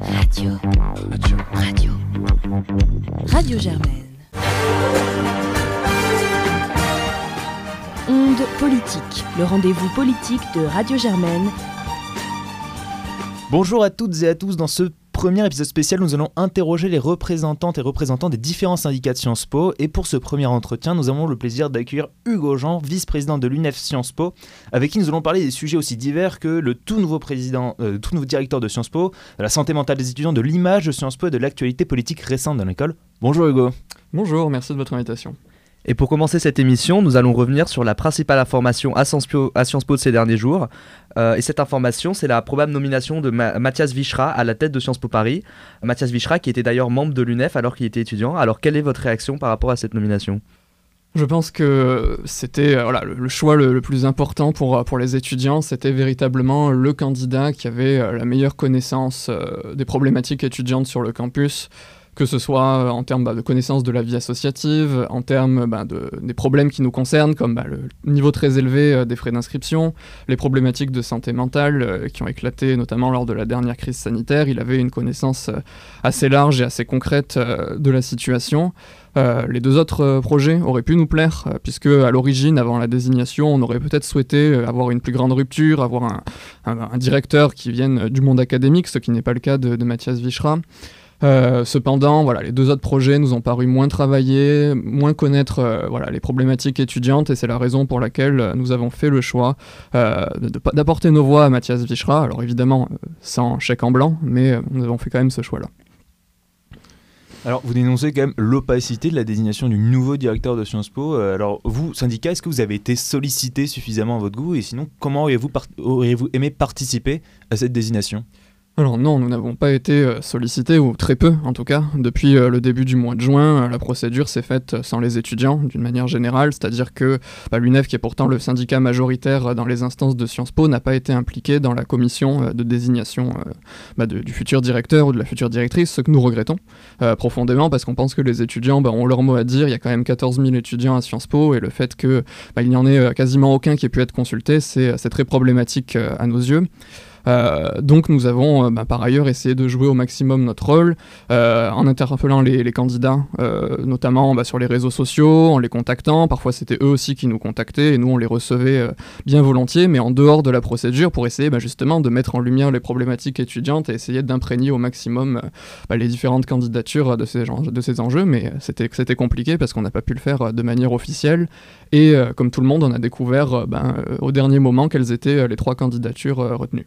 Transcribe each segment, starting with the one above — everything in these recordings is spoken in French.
Radio. Radio. Radio. Radio Germaine. Onde politique, le rendez-vous politique de Radio Germaine. Bonjour à toutes et à tous dans ce premier épisode spécial, nous allons interroger les représentantes et représentants des différents syndicats de Sciences Po. Et pour ce premier entretien, nous avons le plaisir d'accueillir Hugo Jean, vice-président de l'UNEF Sciences Po, avec qui nous allons parler des sujets aussi divers que le tout nouveau président, euh, tout nouveau directeur de Sciences Po, la santé mentale des étudiants, de l'image de Sciences Po et de l'actualité politique récente dans l'école. Bonjour Hugo. Bonjour, merci de votre invitation. Et pour commencer cette émission, nous allons revenir sur la principale information à Sciences Po, de ces derniers jours. Euh, et cette information, c'est la probable nomination de Mathias Vichra à la tête de Sciences Po Paris. Mathias Vichra, qui était d'ailleurs membre de l'UNEF alors qu'il était étudiant. Alors, quelle est votre réaction par rapport à cette nomination? Je pense que c'était euh, voilà, le, choix le, plus important pour, euh, pour les étudiants, c'était véritablement le candidat qui avait la meilleure connaissance des problématiques étudiantes sur le campus, que ce soit euh, en termes bah, de connaissance de la vie associative, en termes bah, de, des problèmes qui nous concernent, comme bah, le niveau très élevé euh, des frais d'inscription, les problématiques de santé mentale euh, qui ont éclaté notamment lors de la dernière crise sanitaire. Il avait une connaissance assez large et assez concrète de la situation. les deux autres projets auraient pu nous plaire, puisque à l'origine, avant la désignation, on aurait peut-être souhaité avoir une plus grande rupture, avoir un, un, directeur qui vienne du monde académique, ce qui n'est pas le cas de, de Mathias Vichra. Euh, cependant, voilà, les deux autres projets nous ont paru moins travaillés, moins connaître euh, voilà, les problématiques étudiantes, et c'est la raison pour laquelle euh, nous avons fait le choix d'apporter nos voix à Mathias Vichra. Alors évidemment, sans chèque en blanc, mais nous avons fait quand même ce choix-là. Alors, vous dénoncez quand même l'opacité de la désignation du nouveau directeur de Sciences Po. alors, vous, syndicat, est-ce que vous avez été sollicité suffisamment à votre goût? Et sinon, comment auriez-vous, auriez-vous aimé participer à cette désignation? Alors non, nous n'avons pas été euh, sollicités, ou très peu en tout cas. Depuis euh, le début du mois de juin, euh, la procédure s'est faite sans les étudiants d'une manière générale, c'est-à-dire que bah, l'UNEF, qui est pourtant le syndicat majoritaire dans les instances de Sciences Po, n'a pas été impliqué dans la commission de désignation bah, du futur directeur ou de la future directrice, ce que nous regrettons profondément parce qu'on pense que les étudiants bah, ont leur mot à dire. Il y a quand même 14 000 étudiants à Sciences Po et le fait qu'il n'y en ait quasiment aucun qui ait pu être consulté, c'est très problématique à nos yeux. Euh, donc nous avons euh, bah, par ailleurs essayé de jouer au maximum notre rôle euh, en interpellant les, candidats, notamment bah, sur les réseaux sociaux, en les contactant. Parfois c'était eux aussi qui nous contactaient et nous on les recevait bien volontiers, mais en dehors de la procédure pour essayer bah, justement de mettre en lumière les problématiques étudiantes et essayer d'imprégner au maximum les différentes candidatures de ces, de ces enjeux. Mais c'était compliqué parce qu'on n'a pas pu le faire de manière officielle. Et comme tout le monde, on a découvert au dernier moment quelles étaient les trois candidatures retenues.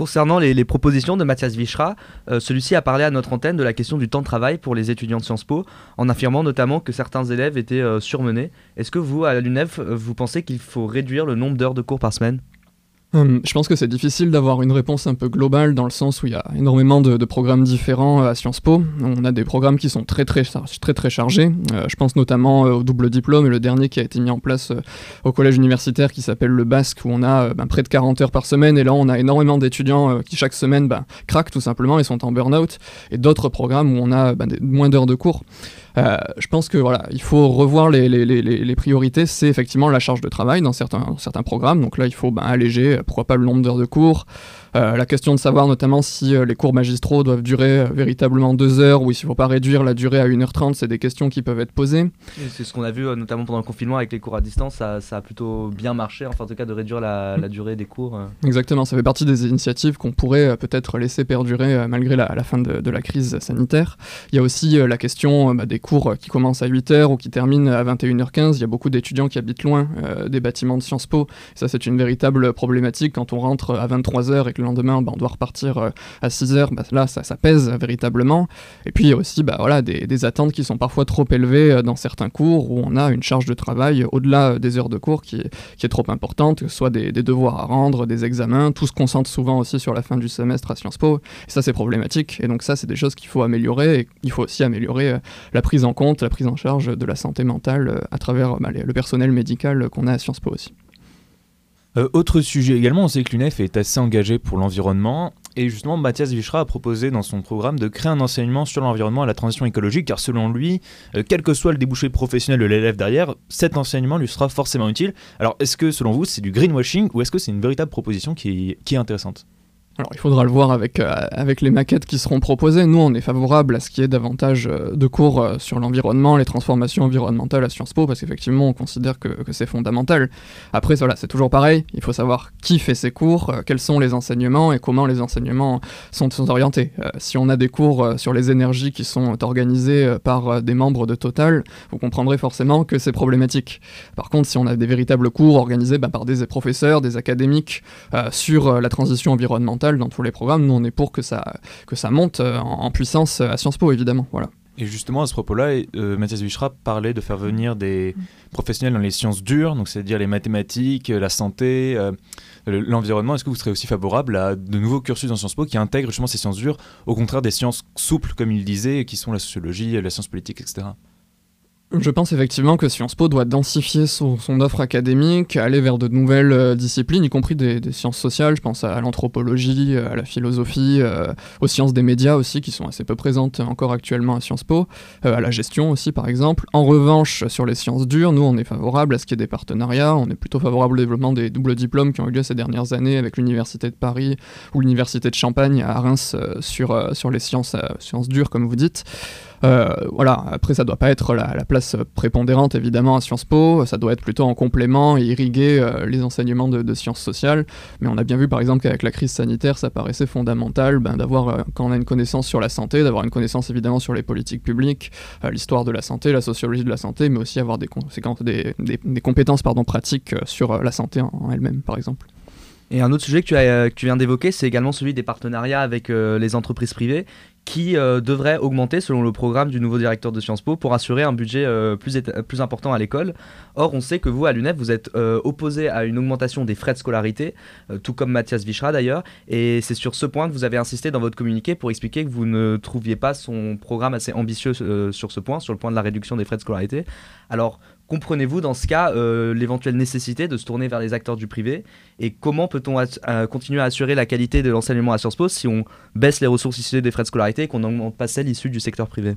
Concernant les, propositions de Mathias Vichra, euh, celui-ci a parlé à notre antenne de la question du temps de travail pour les étudiants de Sciences Po, en affirmant notamment que certains élèves étaient euh, surmenés. Est-ce que vous, à l'UNEF, vous pensez qu'il faut réduire le nombre d'heures de cours par semaine? Hum, je pense que c'est difficile d'avoir une réponse un peu globale dans le sens où il y a énormément de, programmes différents euh, à Sciences Po. On a des programmes qui sont très très très très chargés. Euh, je pense notamment euh, au double diplôme et le dernier qui a été mis en place au collège universitaire qui s'appelle le Basque où on a ben, près de 40 heures par semaine et là on a énormément d'étudiants qui chaque semaine ben, craquent tout simplement et sont en burn-out et d'autres programmes où on a ben, moins d'heures de cours. Euh, je pense que il faut revoir les, priorités. C'est effectivement la charge de travail dans certains, programmes. Donc là, il faut ben, alléger, pourquoi pas le nombre d'heures de cours, euh, la question de savoir notamment si euh, les cours magistraux doivent durer euh, véritablement deux heures ou s'il ne faut pas réduire la durée à 1h30, c'est des questions qui peuvent être posées. C'est ce qu'on a vu notamment pendant le confinement avec les cours à distance, ça, ça a plutôt bien marché, enfin en tout cas de réduire la, la durée des cours. Exactement, ça fait partie des initiatives qu'on pourrait peut-être laisser perdurer malgré la, la fin de, de, la crise sanitaire. Il y a aussi la question bah, des cours qui commencent à 8h ou qui terminent à 21h15. Il y a beaucoup d'étudiants qui habitent loin des bâtiments de Sciences Po. Ça, c'est une véritable problématique quand on rentre à 23h et que le lendemain, bah, on doit repartir euh, à 6 heures, bah, là, ça, pèse véritablement. Et puis aussi bah, voilà, des, attentes qui sont parfois trop élevées euh, dans certains cours où on a une charge de travail au-delà des heures de cours qui est, trop importante, que ce soit des, devoirs à rendre, des examens, tout se concentre souvent aussi sur la fin du semestre à Sciences Po. Et ça, c'est problématique. Et donc ça, c'est des choses qu'il faut améliorer. Et il faut aussi améliorer euh, la prise en compte, la prise en charge de la santé mentale à travers le personnel médical qu'on a à Sciences Po aussi. Euh, autre sujet également, on sait que l'UNEF est assez engagée pour l'environnement. Et justement, Mathias Vichra a proposé dans son programme de créer un enseignement sur l'environnement et la transition écologique, car selon lui, euh, quel que soit le débouché professionnel de l'élève derrière, cet enseignement lui sera forcément utile. Alors, est-ce que selon vous, c'est du greenwashing ou est-ce que c'est une véritable proposition qui est intéressante? Alors il faudra le voir avec, euh, avec les maquettes qui seront proposées. Nous, on est favorable à ce qui est davantage euh, de cours euh, sur l'environnement, les transformations environnementales à Sciences Po, parce qu'effectivement, on considère que, que c'est fondamental. Après, voilà, c'est toujours pareil. Il faut savoir qui fait ces cours, quels sont les enseignements et comment les enseignements sont, sont orientés. si on a des cours sur les énergies qui sont organisés par des membres de Total, vous comprendrez forcément que c'est problématique. Par contre, si on a des véritables cours organisés bah, par des professeurs, des académiques sur la transition environnementale, dans tous les programmes. Nous, on est pour que ça, que ça monte euh, en, puissance à Sciences Po, évidemment. Voilà. Et justement, à ce propos-là, euh, Mathias Wichra parlait de faire venir des professionnels dans les sciences dures, donc c'est-à-dire les mathématiques, la santé, euh, l'environnement. Est-ce que vous serez aussi favorable à de nouveaux cursus en Sciences Po qui intègrent justement ces sciences dures, au contraire des sciences souples, comme il disait, qui sont la sociologie, la science politique, etc. Je pense effectivement que Sciences Po doit densifier son, offre académique, aller vers de nouvelles euh, disciplines, y compris des, sciences sociales. Je pense à, l'anthropologie, euh, à la philosophie, euh, aux sciences des médias aussi, qui sont assez peu présentes encore actuellement à Sciences Po, à la gestion aussi par exemple. En revanche, sur les sciences dures, nous on est favorable à ce qu'il y ait des partenariats, on est plutôt favorable au développement des doubles diplômes qui ont eu lieu ces dernières années avec l'Université de Paris ou l'Université de Champagne à Reims sur, les sciences, sciences dures comme vous dites. Euh, voilà, après ça doit pas être la, place prépondérante évidemment à Sciences Po, ça doit être plutôt en complément et irriguer euh, les enseignements de, sciences sociales. Mais on a bien vu par exemple qu'avec la crise sanitaire, ça paraissait fondamental ben, d'avoir, euh, quand on a une connaissance sur la santé, d'avoir une connaissance évidemment sur les politiques publiques, l'histoire de la santé, la sociologie de la santé, mais aussi avoir des, conséquences, des, compétences pardon, pratiques sur la santé en elle-même par exemple. Et un autre sujet que tu, as, que tu viens d'évoquer, c'est également celui des partenariats avec les entreprises privées qui euh, devrait augmenter selon le programme du nouveau directeur de Sciences Po pour assurer un budget euh, plus, important à l'école. Or, on sait que vous, à l'UNEF, vous êtes euh, opposé à une augmentation des frais de scolarité, tout comme Mathias Vichra d'ailleurs, et c'est sur ce point que vous avez insisté dans votre communiqué pour expliquer que vous ne trouviez pas son programme assez ambitieux sur ce point, sur le point de la réduction des frais de scolarité. Alors, comprenez-vous dans ce cas l'éventuelle nécessité de se tourner vers les acteurs du privé et comment peut-on continuer à assurer la qualité de l'enseignement à Sciences Po si on baisse les ressources issues des frais de scolarité et qu'on n'augmente pas celle issue du secteur privé?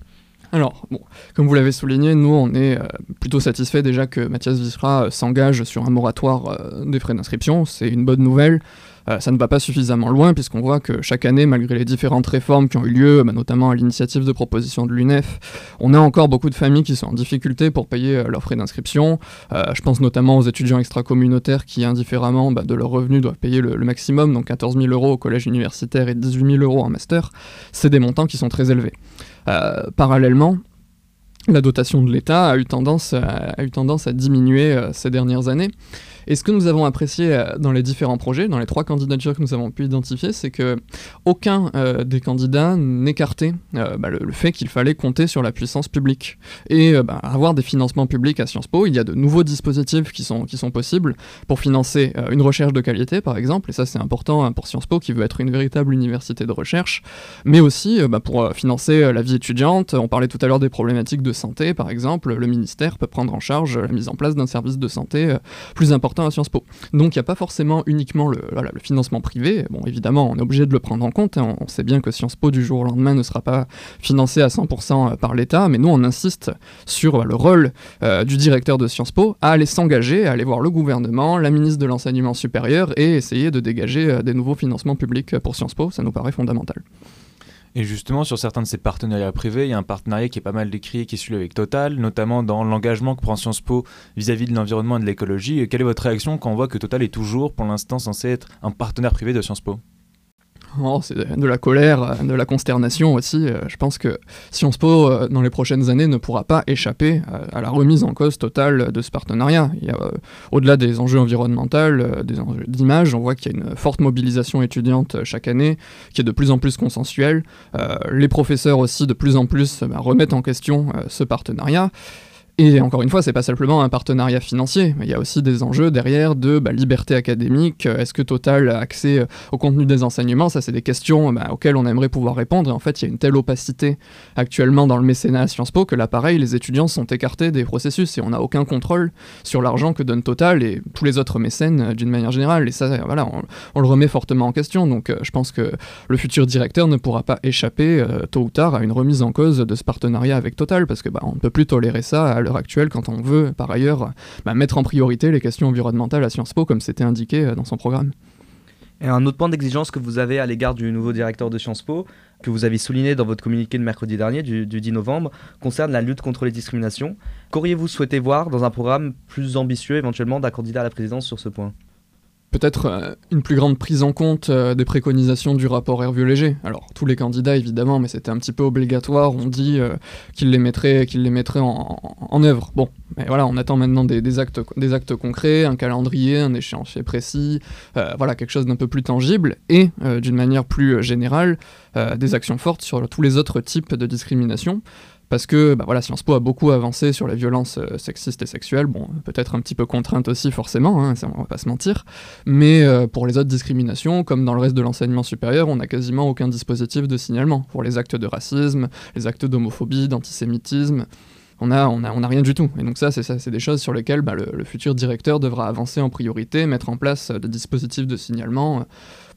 Alors, bon, comme vous l'avez souligné, nous, on est euh, plutôt satisfait déjà que Mathias Visra euh, s'engage sur un moratoire euh, des frais d'inscription. C'est une bonne nouvelle. Euh, ça ne va pas suffisamment loin puisqu'on voit que chaque année, malgré les différentes réformes qui ont eu lieu, bah, notamment à l'initiative de proposition de l'UNEF, on a encore beaucoup de familles qui sont en difficulté pour payer euh, leurs frais d'inscription. Euh, je pense notamment aux étudiants extra-communautaires qui, indifféremment bah, de leurs revenus, doivent payer le, maximum, donc 14 000 euros au collège universitaire et 18 000 euros en master. C'est des montants qui sont très élevés. parallèlement, la dotation de l'État a eu tendance à diminuer ces dernières années. Et ce que nous avons apprécié euh, dans les différents projets, dans les trois candidatures que nous avons pu identifier, c'est que aucun euh, des candidats n'écartait euh, bah, le, fait qu'il fallait compter sur la puissance publique et bah, avoir des financements publics à Sciences Po. Il y a de nouveaux dispositifs qui sont, qui sont possibles pour financer une recherche de qualité, par exemple, et ça c'est important hein, pour Sciences Po qui veut être une véritable université de recherche, mais aussi bah, pour financer la vie étudiante. On parlait tout à l'heure des problématiques de santé, par exemple, le ministère peut prendre en charge la mise en place d'un service de santé plus important à Sciences Po. Donc il n'y a pas forcément uniquement le, financement privé. Bon, évidemment, on est obligé de le prendre en compte. Hein. On sait bien que Sciences Po du jour au lendemain ne sera pas financé à 100% euh, par l'État, mais nous on insiste sur euh, le rôle euh, du directeur de Sciences Po à aller s'engager, à aller voir le gouvernement, la ministre de l'enseignement supérieur et essayer de dégager des nouveaux financements publics pour Sciences Po. Ça nous paraît fondamental. Et justement, sur certains de ces partenariats privés, il y a un partenariat qui est pas mal décrit, qui est celui avec Total, notamment dans l'engagement que prend Sciences Po vis-à-vis de l'environnement et de l'écologie. Quelle est votre réaction quand on voit que Total est toujours, pour l'instant, censé être un partenaire privé de Sciences Po? C'est de la colère, euh, de la consternation aussi. Euh, je pense que Sciences Po, euh, dans les prochaines années, ne pourra pas échapper à la remise en cause totale de ce partenariat. au-delà des enjeux environnementaux, des enjeux d'image, on voit qu'il y a une forte mobilisation étudiante chaque année, qui est de plus en plus consensuelle. les professeurs aussi, de plus en plus, bah, remettent en question ce partenariat. Et encore une fois, c'est pas simplement un partenariat financier, il y a aussi des enjeux derrière de bah, liberté académique. Est-ce que Total a accès euh, au contenu des enseignements? Ça, c'est des questions bah, auxquelles on aimerait pouvoir répondre. Et en fait, il y a une telle opacité actuellement dans le mécénat à Sciences Po que là, pareil, les étudiants sont écartés des processus et on n'a aucun contrôle sur l'argent que donne Total et tous les autres mécènes euh, d'une manière générale. Et ça, voilà, on, le remet fortement en question. Donc, euh, je pense que le futur directeur ne pourra pas échapper tôt ou tard à une remise en cause de ce partenariat avec Total parce que bah, on ne peut plus tolérer ça l'heure actuelle quand on veut, par ailleurs, bah, mettre en priorité les questions environnementales à Sciences Po, comme c'était indiqué euh, dans son programme. Et un autre point d'exigence que vous avez à l'égard du nouveau directeur de Sciences Po, que vous avez souligné dans votre communiqué de mercredi dernier, du, 10 novembre, concerne la lutte contre les discriminations. Qu'auriez-vous souhaité voir dans un programme plus ambitieux éventuellement d'un candidat à la présidence sur ce point? Peut-être euh, une plus grande prise en compte euh, des préconisations du rapport Hervieux-Léger. Alors, tous les candidats, évidemment, mais c'était un petit peu obligatoire. On dit euh, qu'ils les mettraient en, œuvre. Bon, mais voilà, on attend maintenant des, actes, des actes concrets, un calendrier, un échéancier précis, voilà, quelque chose d'un peu plus tangible et, d'une manière plus générale, des actions fortes sur tous les autres types de discrimination parce que bah voilà, Sciences Po a beaucoup avancé sur les violences euh, sexistes et sexuelles, bon, peut-être un petit peu contrainte aussi forcément, hein, on va pas se mentir, mais euh, pour les autres discriminations, comme dans le reste de l'enseignement supérieur, on n'a quasiment aucun dispositif de signalement pour les actes de racisme, les actes d'homophobie, d'antisémitisme. On a, on, a, on a rien du tout. Et donc ça, c'est des choses sur lesquelles bah, le, futur directeur devra avancer en priorité, mettre en place des dispositifs de signalement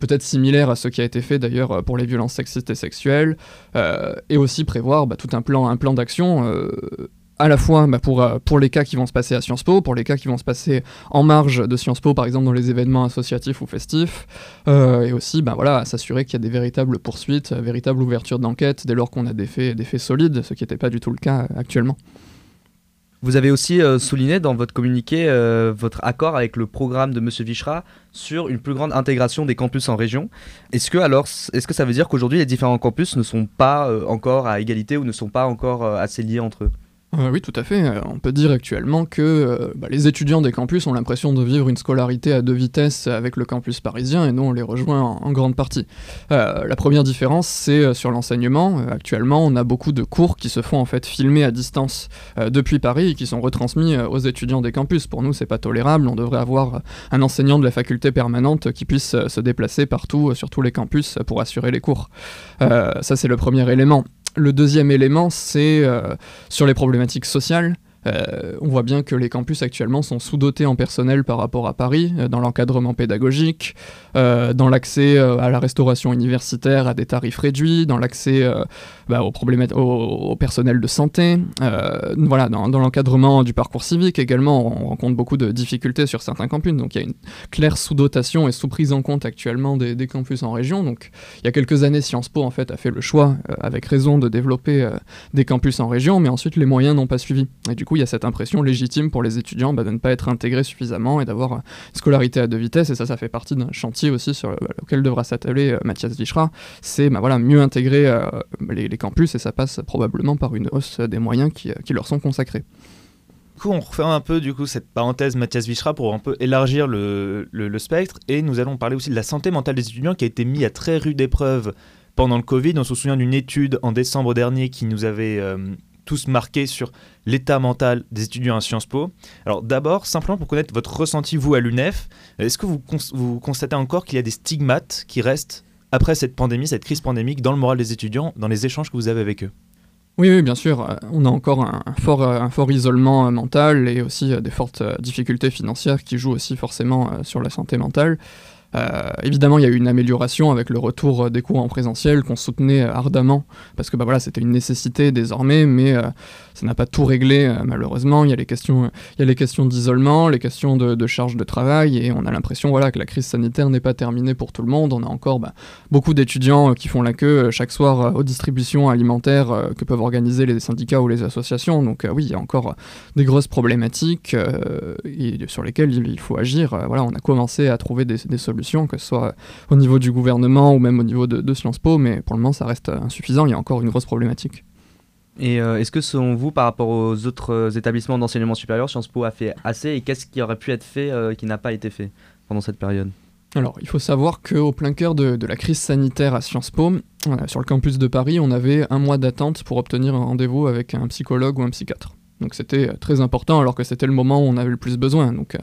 peut-être similaire à ce qui a été fait d'ailleurs euh, pour les violences sexistes et sexuelles, euh, et aussi prévoir bah, tout un plan, un plan d'action euh, à la fois bah, pour, pour les cas qui vont se passer à Sciences Po, pour les cas qui vont se passer en marge de Sciences Po, par exemple dans les événements associatifs ou festifs, et aussi bah, voilà, s'assurer qu'il y a des véritables poursuites, véritable ouverture d'enquête dès lors qu'on a des faits, des faits solides, ce qui n'était pas du tout le cas actuellement. Vous avez aussi euh, souligné dans votre communiqué euh, votre accord avec le programme de M. Vichra sur une plus grande intégration des campus en région. Est-ce que alors, est-ce que ça veut dire qu'aujourd'hui les différents campus ne sont pas euh, encore à égalité ou ne sont pas encore assez liés entre eux? Euh, oui, tout à fait. Euh, on peut dire actuellement que euh, bah, les étudiants des campus ont l'impression de vivre une scolarité à deux vitesses avec le campus parisien et nous on les rejoint en, grande partie. la première différence, c'est sur l'enseignement. actuellement, on a beaucoup de cours qui se font en fait filmer à distance depuis Paris et qui sont retransmis aux étudiants des campus. Pour nous, c'est pas tolérable. On devrait avoir un enseignant de la faculté permanente qui puisse se déplacer partout sur tous les campus pour assurer les cours. ça, c'est le premier élément. Le deuxième élément, c'est euh, sur les problématiques sociales. Euh, on voit bien que les campus actuellement sont sous-dotés en personnel par rapport à Paris, euh, dans l'encadrement pédagogique, euh, dans l'accès à la restauration universitaire à des tarifs réduits, dans l'accès bah, au, au, personnel de santé, voilà, dans, l'encadrement du parcours civique également, on rencontre beaucoup de difficultés sur certains campus, donc il y a une claire sous-dotation et sous-prise en compte actuellement des, des, campus en région. Donc il y a quelques années, Sciences Po en fait a fait le choix, avec raison, de développer des campus en région, mais ensuite les moyens n'ont pas suivi. Et du coup, il y a cette impression légitime pour les étudiants bah, de ne pas être intégrés suffisamment et d'avoir une scolarité à deux vitesses. Et ça, ça fait partie d'un chantier aussi sur bah, lequel devra s'atteler euh, Mathias Vichra. C'est bah, voilà, mieux intégrer euh, les, campus et ça passe probablement par une hausse des moyens qui, qui leur sont consacrés. Du coup, on refait un peu du coup cette parenthèse Mathias Vichra pour un peu élargir le, le, spectre et nous allons parler aussi de la santé mentale des étudiants qui a été mise à très rude épreuve pendant le Covid. On se souvient d'une étude en décembre dernier qui nous avait euh, tous marqués sur l'état mental des étudiants à Sciences Po. Alors d'abord, simplement pour connaître votre ressenti, vous, à l'UNEF, est-ce que vous, vous constatez encore qu'il y a des stigmates qui restent après cette pandémie, cette crise pandémique, dans le moral des étudiants, dans les échanges que vous avez avec eux? Oui, oui, bien sûr. Euh, on a encore un fort, euh, un fort isolement euh, mental et aussi des fortes difficultés financières qui jouent aussi forcément sur la santé mentale. Euh, évidemment, il y a eu une amélioration avec le retour des cours en présentiel qu'on soutenait ardemment parce que bah, voilà, c'était une nécessité désormais, mais euh, ça n'a pas tout réglé euh, malheureusement. Il y a les questions, il y a les questions d'isolement, les questions de, de, charge de travail, et on a l'impression voilà que la crise sanitaire n'est pas terminée pour tout le monde. On a encore bah, beaucoup d'étudiants qui font la queue chaque soir aux distributions alimentaires que peuvent organiser les syndicats ou les associations. Donc oui, il y a encore des grosses problématiques sur lesquelles il, faut agir. voilà, on a commencé à trouver des, des solutions que ce soit au niveau du gouvernement ou même au niveau de, Sciences Po, mais pour le moment ça reste insuffisant, il y a encore une grosse problématique. Et euh, est-ce que selon vous, par rapport aux autres euh, établissements d'enseignement supérieur, Sciences Po a fait assez et qu'est-ce qui aurait pu être fait euh, qui n'a pas été fait pendant cette période? Alors, il faut savoir qu'au plein cœur de, de, la crise sanitaire à Sciences Po, sur le campus de Paris, on avait un mois d'attente pour obtenir un rendez-vous avec un psychologue ou un psychiatre. Donc c'était très important alors que c'était le moment où on avait le plus besoin. Donc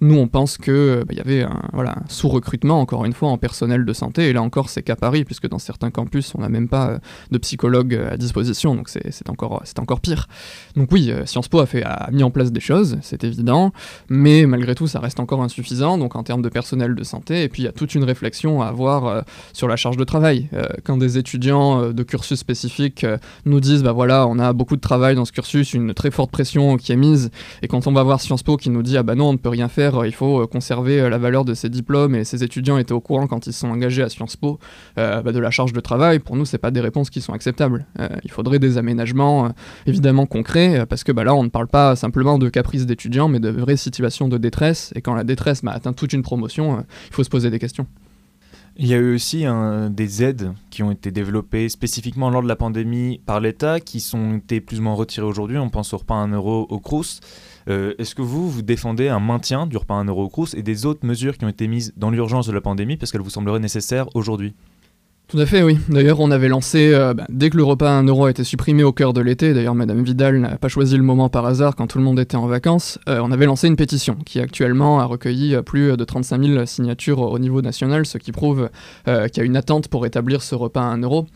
nous, on pense qu'il bah, y avait un, voilà, sous-recrutement, encore une fois, en personnel de santé. Et là encore, c'est qu'à Paris, puisque dans certains campus, on n'a même pas euh, de psychologue euh, à disposition. Donc c'est encore, encore pire. Donc oui, euh, Sciences Po a, fait, a mis en place des choses, c'est évident. Mais malgré tout, ça reste encore insuffisant. Donc en termes de personnel de santé. Et puis il y a toute une réflexion à avoir sur la charge de travail. quand des étudiants de cursus spécifiques nous disent, bah voilà, on a beaucoup de travail dans ce cursus, une très forte pression qui est mise. Et quand on va voir Sciences Po qui nous dit ah bah non on ne peut rien faire, il faut conserver la valeur de ses diplômes et ses étudiants étaient au courant quand ils sont engagés à Sciences Po bah, de la charge de travail. Pour nous c'est pas des réponses qui sont acceptables. il faudrait des aménagements évidemment concrets parce que bah, là on ne parle pas simplement de caprices d'étudiants mais de vraies situations de détresse. Et quand la détresse bah, atteint toute une promotion, il faut se poser des questions. Il y a eu aussi des aides qui ont été développées spécifiquement lors de la pandémie par l'État, qui sont plus ou moins retirées aujourd'hui. On pense au repas à 1 euro au Crous. Euh, est-ce que vous, vous défendez un maintien du repas à 1 euro au Crous et des autres mesures qui ont été mises dans l'urgence de la pandémie parce qu'elles vous sembleraient nécessaires aujourd'hui? Tout à fait, oui. D'ailleurs, on avait lancé, euh, bah, dès que le repas à 1 euro a été supprimé au cœur de l'été, d'ailleurs, Madame Vidal n'a pas choisi le moment par hasard quand tout le monde était en vacances, euh, on avait lancé une pétition qui actuellement a recueilli euh, plus de 35 000 signatures au niveau national, ce qui prouve qu'il y a une attente pour établir ce repas à 1 euro.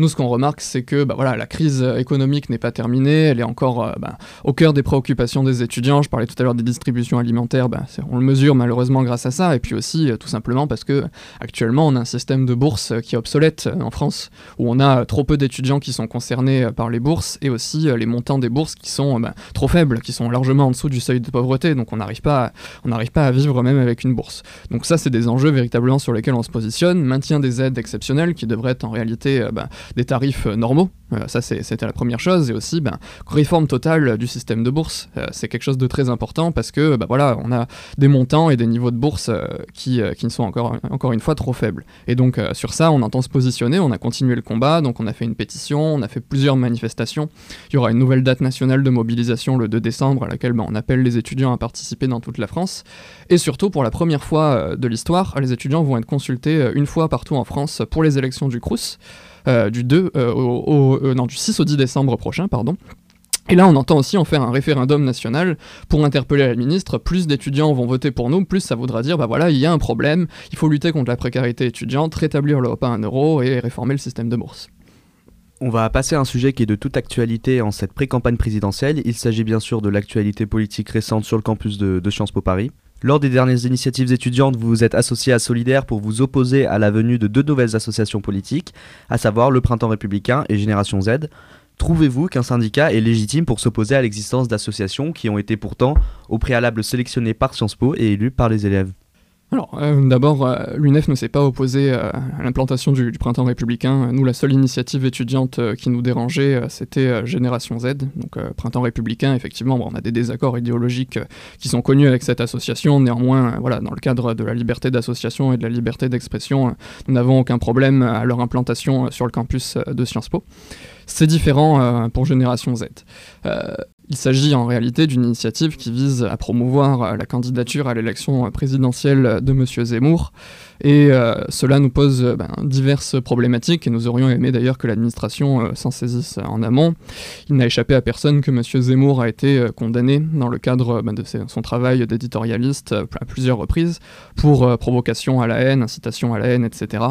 Nous, ce qu'on remarque, c'est que bah, voilà, la crise économique n'est pas terminée, elle est encore euh, bah, au cœur des préoccupations des étudiants. Je parlais tout à l'heure des distributions alimentaires, bah, on le mesure malheureusement grâce à ça, et puis aussi euh, tout simplement parce que actuellement on a un système de bourse qui est obsolète euh, en France, où on a trop peu d'étudiants qui sont concernés par les bourses, et aussi les montants des bourses qui sont trop faibles, qui sont largement en dessous du seuil de pauvreté, donc on n'arrive pas, à, pas à vivre même avec une bourse. Donc ça, c'est des enjeux véritablement sur lesquels on se positionne, maintien des aides exceptionnelles qui devraient être en réalité des tarifs euh, normaux. Euh, ça, c'était la première chose. Et aussi, ben, réforme totale du système de bourse. Euh, c'est quelque chose de très important parce que, ben, voilà, on a des montants et des niveaux de bourse qui, qui ne sont encore, encore une fois trop faibles. Et donc, sur ça, on entend se positionner. On a continué le combat. Donc, on a fait une pétition, on a fait plusieurs manifestations. Il y aura une nouvelle date nationale de mobilisation le 2 décembre à laquelle ben, on appelle les étudiants à participer dans toute la France. Et surtout, pour la première fois de l'histoire, les étudiants vont être consultés une fois partout en France pour les élections du CRUS. Euh, du, 2 euh, au, euh, non, du 6 au 10 décembre prochain. pardon. Et là, on entend aussi en faire un référendum national pour interpeller la ministre. Plus d'étudiants vont voter pour nous, plus ça voudra dire, bah voilà, il y a un problème, il faut lutter contre la précarité étudiante, rétablir le repas à 1 euro et réformer le système de bourse. On va passer à un sujet qui est de toute actualité en cette pré-campagne présidentielle. Il s'agit bien sûr de l'actualité politique récente sur le campus de, de Sciences Po Paris. Lors des dernières initiatives étudiantes, vous vous êtes associé à Solidaire pour vous opposer à la venue de deux nouvelles associations politiques, à savoir le Printemps républicain et Génération Z. Trouvez-vous qu'un syndicat est légitime pour s'opposer à l'existence d'associations qui ont été pourtant au préalable sélectionnées par Sciences Po et élues par les élèves? Alors, euh, d'abord, euh, l'UNEF ne s'est pas opposé euh, à l'implantation du, printemps républicain. Nous, la seule initiative étudiante qui nous dérangeait, c'était Génération Z, donc printemps républicain. Effectivement, on a des désaccords idéologiques qui sont connus avec cette association. Néanmoins, voilà, dans le cadre de la liberté d'association et de la liberté d'expression, nous n'avons aucun problème à leur implantation sur le campus de Sciences Po. C'est différent pour Génération Z. Il s'agit en réalité d'une initiative qui vise à promouvoir la candidature à l'élection présidentielle de M. Zemmour. Et euh, cela nous pose euh, ben, diverses problématiques, et nous aurions aimé d'ailleurs que l'administration euh, s'en saisisse en amont. Il n'a échappé à personne que M. Zemmour a été condamné dans le cadre ben, de son travail d'éditorialiste à plusieurs reprises pour provocation à la haine, incitation à la haine, etc.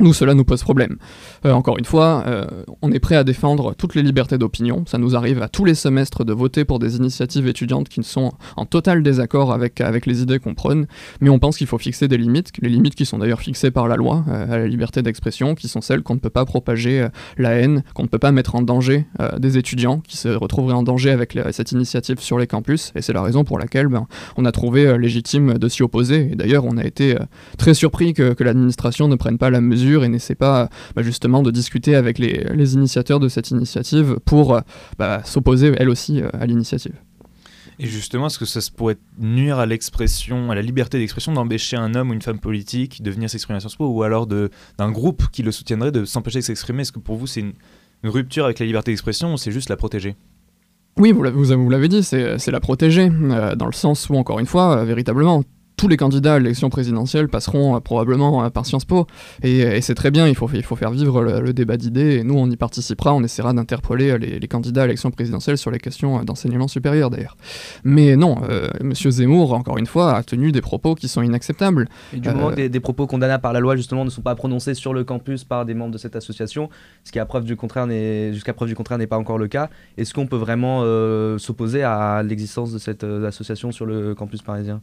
Nous, cela nous pose problème. Euh, encore une fois, euh, on est prêt à défendre toutes les libertés d'opinion. Ça nous arrive à tous les semestres de voter pour des initiatives étudiantes qui sont en total désaccord avec, avec les idées qu'on prône, mais on pense qu'il faut fixer des limites, les limites qui sont d'ailleurs fixées par la loi euh, à la liberté d'expression, qui sont celles qu'on ne peut pas propager la haine, qu'on ne peut pas mettre en danger des étudiants qui se retrouveraient en danger avec cette initiative sur les campus, et c'est la raison pour laquelle ben, on a trouvé légitime de s'y opposer. Et d'ailleurs, on a été très surpris que, que l'administration ne prenne pas la mesure et n'essaie pas bah, justement de discuter avec les, initiateurs de cette initiative pour bah, s'opposer elle aussi euh, à l'initiative. Et justement, est-ce que ça pourrait nuire à l'expression, à la liberté d'expression d'empêcher un homme ou une femme politique de venir s'exprimer à Sciences Po ou alors d'un groupe qui le soutiendrait de s'empêcher de s'exprimer? Est-ce que pour vous c'est une, rupture avec la liberté d'expression ou c'est juste la protéger? Oui, vous l'avez dit, c'est la protéger, euh, dans le sens où, encore une fois, euh, véritablement, tous les candidats à l'élection présidentielle passeront euh, probablement euh, par Sciences Po. Et, c'est très bien, il faut, il faut faire vivre le, débat d'idées. Et nous, on y participera, on essaiera d'interpeller euh, les, candidats à l'élection présidentielle sur les questions d'enseignement supérieur d'ailleurs. Mais non, M. Zemmour, encore une fois, a tenu des propos qui sont inacceptables. Et du moment que des, propos condamnables par la loi, justement, ne sont pas prononcés sur le campus par des membres de cette association, ce qui, à preuve du contraire, jusqu'à preuve du contraire, n'est pas encore le cas, est-ce qu'on peut vraiment s'opposer à l'existence de cette association sur le campus parisien?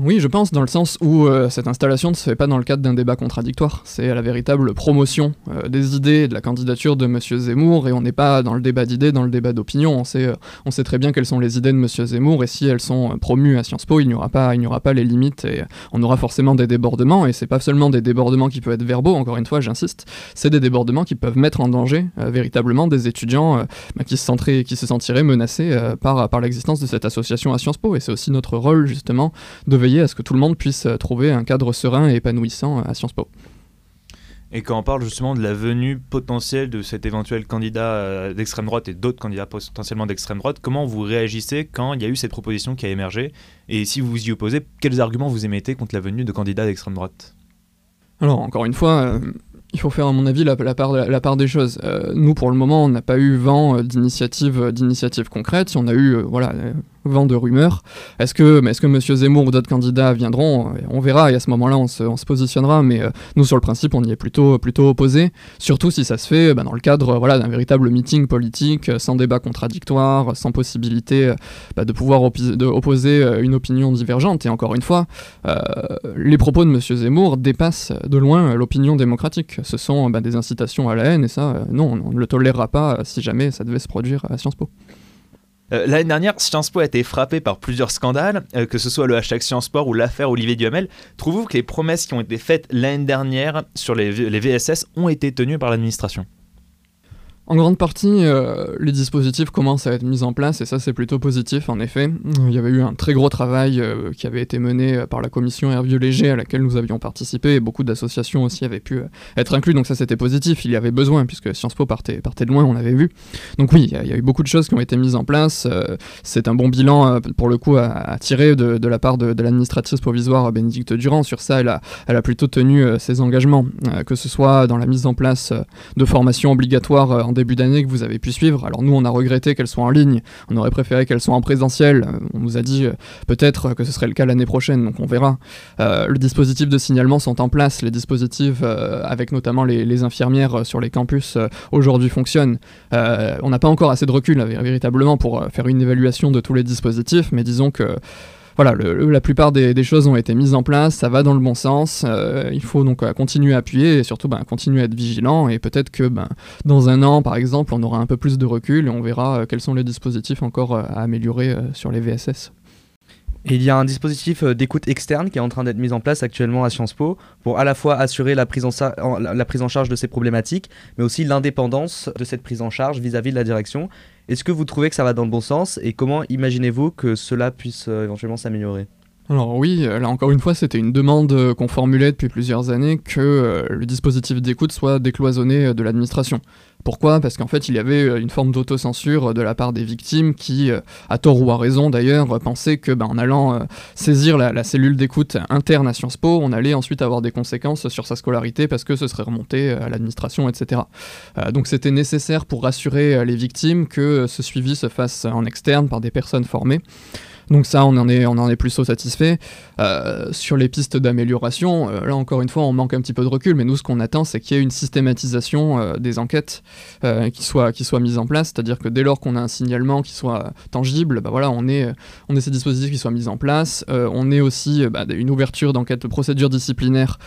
Oui, je pense, dans le sens où euh, cette installation ne se fait pas dans le cadre d'un débat contradictoire. C'est la véritable promotion euh, des idées de la candidature de M. Zemmour, et on n'est pas dans le débat d'idées, dans le débat d'opinion. On sait, euh, très bien quelles sont les idées de M. Zemmour, et si elles sont promues à Sciences Po, il n'y aura, pas, les limites, et on aura forcément des débordements, et c'est pas seulement des débordements qui peuvent être verbaux, encore une fois, j'insiste, c'est des débordements qui peuvent mettre en danger véritablement des étudiants bah, qui, se qui se sentiraient menacés par, par l'existence de cette association à Sciences Po, et c'est aussi notre rôle, justement, de veiller à ce que tout le monde puisse euh, trouver un cadre serein et épanouissant à Sciences Po. Et quand on parle justement de la venue potentielle de cet éventuel candidat euh, d'extrême droite et d'autres candidats potentiellement d'extrême droite, comment vous réagissez quand il y a eu cette proposition qui a émergé? Et si vous vous y opposez, quels arguments vous émettez contre la venue de candidats d'extrême droite? Alors, encore une fois, euh, il faut faire, à mon avis, la, part, la part, des choses. nous, pour le moment, on n'a pas eu vent d'initiatives concrètes. On a eu voilà, vent de rumeurs. Est-ce que, est-ce que M. Zemmour ou d'autres candidats viendront On verra et à ce moment-là, on se, on se positionnera. Mais euh, nous, sur le principe, on y est plutôt, plutôt opposé. Surtout si ça se fait bah, dans le cadre voilà, d'un véritable meeting politique, euh, sans débat contradictoire, sans possibilité euh, bah, de pouvoir opposer une opinion divergente. Et encore une fois, les propos de M. Zemmour dépassent de loin l'opinion démocratique. Ce sont bah, des incitations à la haine et ça, non, on ne le tolérera pas si jamais ça devait se produire à Sciences Po. Euh, l'année dernière, Sciences Po a été frappé par plusieurs scandales, euh, que ce soit le hashtag Sciences Sport ou l'affaire Olivier Duhamel. Trouvez-vous que les promesses qui ont été faites l'année dernière sur les VSS ont été tenues par l'administration? En grande partie, euh, les dispositifs commencent à être mis en place et ça c'est plutôt positif en effet. Il y avait eu un très gros travail euh, qui avait été mené euh, par la commission Hervieux Léger à laquelle nous avions participé et beaucoup d'associations aussi avaient pu être inclus donc ça c'était positif, il y avait besoin puisque Sciences Po partait, partait de loin, on l'avait vu. Donc oui, il y, a eu beaucoup de choses qui ont été mises en place. c'est un bon bilan pour le coup à, tirer de, la part de, l'administratrice provisoire Bénédicte Durand. Sur ça, elle a, elle a plutôt tenu ses engagements, que ce soit dans la mise en place de formations obligatoires en début d'année que vous avez pu suivre. Alors nous, on a regretté qu'elles soient en ligne, on aurait préféré qu'elles soient en présentiel. Euh, on nous a dit euh, peut-être que ce serait le cas l'année prochaine, donc on verra. Euh, le dispositif de signalement sont en place, les dispositifs avec notamment les, infirmières sur les campus aujourd'hui fonctionnent. on n'a pas encore assez de recul véritablement pour faire une évaluation de tous les dispositifs, mais disons que voilà, la plupart des, choses ont été mises en place, ça va dans le bon sens. Euh, il faut donc euh, continuer à appuyer et surtout ben, continuer à être vigilant. Et peut-être que ben, dans un an, par exemple, on aura un peu plus de recul et on verra euh, quels sont les dispositifs encore à améliorer sur les VSS. il y a un dispositif d'écoute externe qui est en train d'être mis en place actuellement à Sciences Po pour à la fois assurer la prise en, charge de ces problématiques, mais aussi l'indépendance de cette prise en charge vis-à-vis -vis de la direction. Est-ce que vous trouvez que ça va dans le bon sens et comment imaginez-vous que cela puisse euh, éventuellement s'améliorer? Alors oui, euh, là encore une fois, c'était une demande euh, qu'on formulait depuis plusieurs années que le dispositif d'écoute soit décloisonné de l'administration. Pourquoi? Parce qu'en fait, il y avait une forme d'autocensure de la part des victimes qui, à tort ou à raison d'ailleurs, pensaient que ben, en allant saisir la, cellule d'écoute interne à Sciences Po, on allait ensuite avoir des conséquences sur sa scolarité parce que ce serait remonté à l'administration, etc. donc c'était nécessaire pour rassurer les victimes que ce suivi se fasse en externe par des personnes formées. Donc ça, on en est, on en est plutôt satisfait. Euh, sur les pistes d'amélioration, euh, là encore une fois, on manque un petit peu de recul, mais nous, ce qu'on attend, c'est qu'il y ait une systématisation euh, des enquêtes qui, soit, qui mise en place, c'est-à-dire que dès lors qu'on a un signalement qui soit tangible, bah voilà, on est, on est ces dispositifs qui soient mis en place. on est aussi bah, une ouverture d'enquête de procédure disciplinaire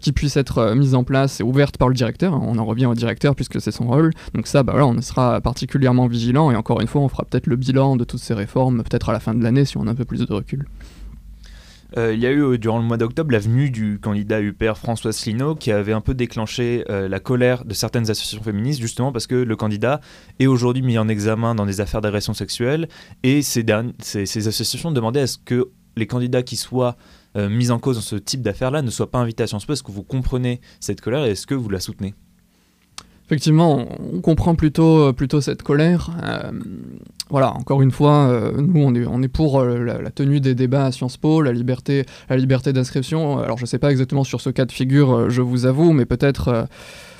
qui puisse être mise en place et ouverte par le directeur. On en revient au directeur puisque c'est son rôle. Donc ça, bah on sera particulièrement vigilant et encore une fois, on fera peut-être le bilan de toutes ces réformes, peut-être à la fin de l'année si on a un peu plus de recul. Euh, il y a eu euh, durant le mois d'octobre la venue du candidat UPR François Asselineau qui avait un peu déclenché euh, la colère de certaines associations féministes justement parce que le candidat est aujourd'hui mis en examen dans des affaires d'agression sexuelle et ces, associations demandaient à ce que les candidats qui soient mis en cause dans ce type d'affaires-là ne soient pas invités à Sciences Po. Est-ce que vous comprenez cette colère et est-ce que vous la soutenez? Effectivement, on comprend plutôt, plutôt cette colère voilà, encore une fois, euh, nous on est, pour euh, la, tenue des débats à Sciences Po, la liberté, la liberté d'inscription. Alors je ne sais pas exactement sur ce cas de figure, euh, je vous avoue, mais peut-être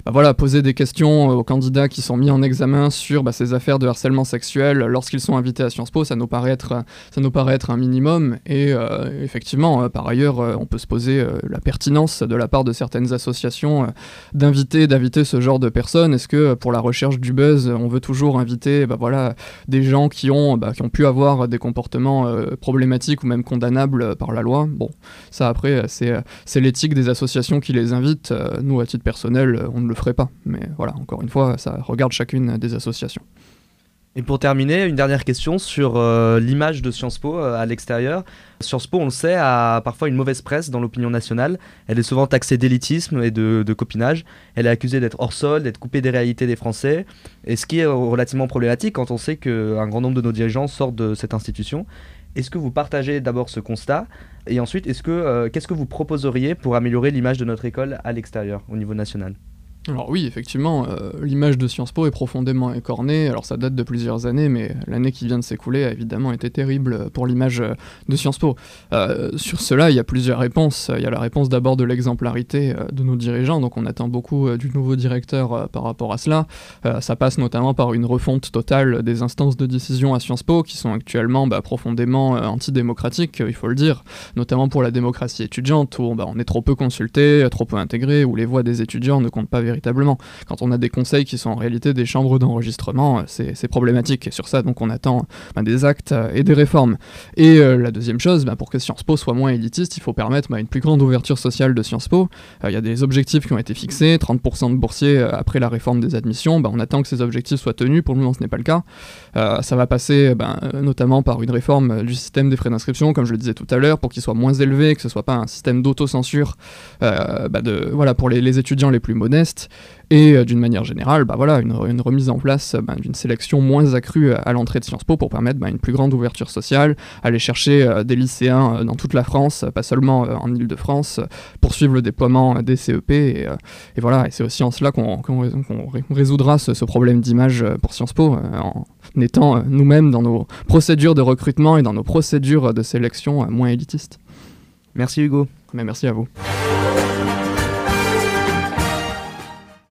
bah voilà, poser des questions aux candidats qui sont mis en examen sur bah, ces affaires de harcèlement sexuel lorsqu'ils sont invités à Sciences Po, ça nous paraît être, un minimum. Et effectivement, par ailleurs, on peut se poser la pertinence de la part de certaines associations d'inviter, d'inviter ce genre de personnes. Est-ce que pour la recherche du buzz, on veut toujours inviter bah, voilà, des gens qui ont, bah, pu avoir des comportements problématiques ou même condamnables par la loi? Bon, ça après, c'est l'éthique des associations qui les invitent. nous, à titre personnel, on ne le ferait pas. Mais voilà, encore une fois, ça regarde chacune des associations. Et pour terminer, une dernière question sur euh, l'image de Sciences Po euh, à l'extérieur. Sciences Po, on le sait, a parfois une mauvaise presse dans l'opinion nationale. Elle est souvent taxée d'élitisme et de, copinage. Elle est accusée d'être hors sol, d'être coupée des réalités des Français. Et ce qui est relativement problématique quand on sait qu'un grand nombre de nos dirigeants sortent de cette institution. Est-ce que vous partagez d'abord ce constat? Et ensuite, euh, qu'est-ce que vous proposeriez pour améliorer l'image de notre école à l'extérieur, au niveau national? Alors oui, effectivement, euh, l'image de Sciences Po est profondément écornée. Alors ça date de plusieurs années, mais l'année qui vient de s'écouler a évidemment été terrible pour l'image euh, de Sciences Po. Euh, sur cela, il y a plusieurs réponses. Il y a la réponse d'abord de l'exemplarité de nos dirigeants, donc on attend beaucoup du nouveau directeur par rapport à cela. ça passe notamment par une refonte totale des instances de décision à Sciences Po, qui sont actuellement bah, profondément antidémocratiques, il faut le dire, notamment pour la démocratie étudiante, où bah, on est trop peu consulté, trop peu intégré, où les voix des étudiants ne comptent pas véritablement. Quand on a des conseils qui sont en réalité des chambres d'enregistrement, euh, c'est problématique. Et sur ça, donc, on attend bah, des actes euh, et des réformes. Et euh, la deuxième chose, bah, pour que Sciences Po soit moins élitiste, il faut permettre bah, une plus grande ouverture sociale de Sciences Po. Il y a des objectifs qui ont été fixés, 30% de boursiers après la réforme des admissions. on attend que ces objectifs soient tenus. Pour le moment, ce n'est pas le cas. ça va passer notamment par une réforme du système des frais d'inscription, comme je le disais tout à l'heure, pour qu'il soit moins élevé, que ce soit pas un système d'autocensure pour les étudiants les plus modestes et euh, d'une manière générale, bah voilà, une, remise en place bah, d'une sélection moins accrue à l'entrée de Sciences Po pour permettre bah, une plus grande ouverture sociale, aller chercher euh, des lycéens euh, dans toute la France, pas seulement en Ile-de-France, poursuivre le déploiement des CEP. Et, voilà, et c'est aussi en cela qu'on résoudra ce, ce problème d'image pour Sciences Po, en étant nous-mêmes dans nos procédures de recrutement et dans nos procédures de sélection moins élitistes. Merci Hugo. Mais merci à vous.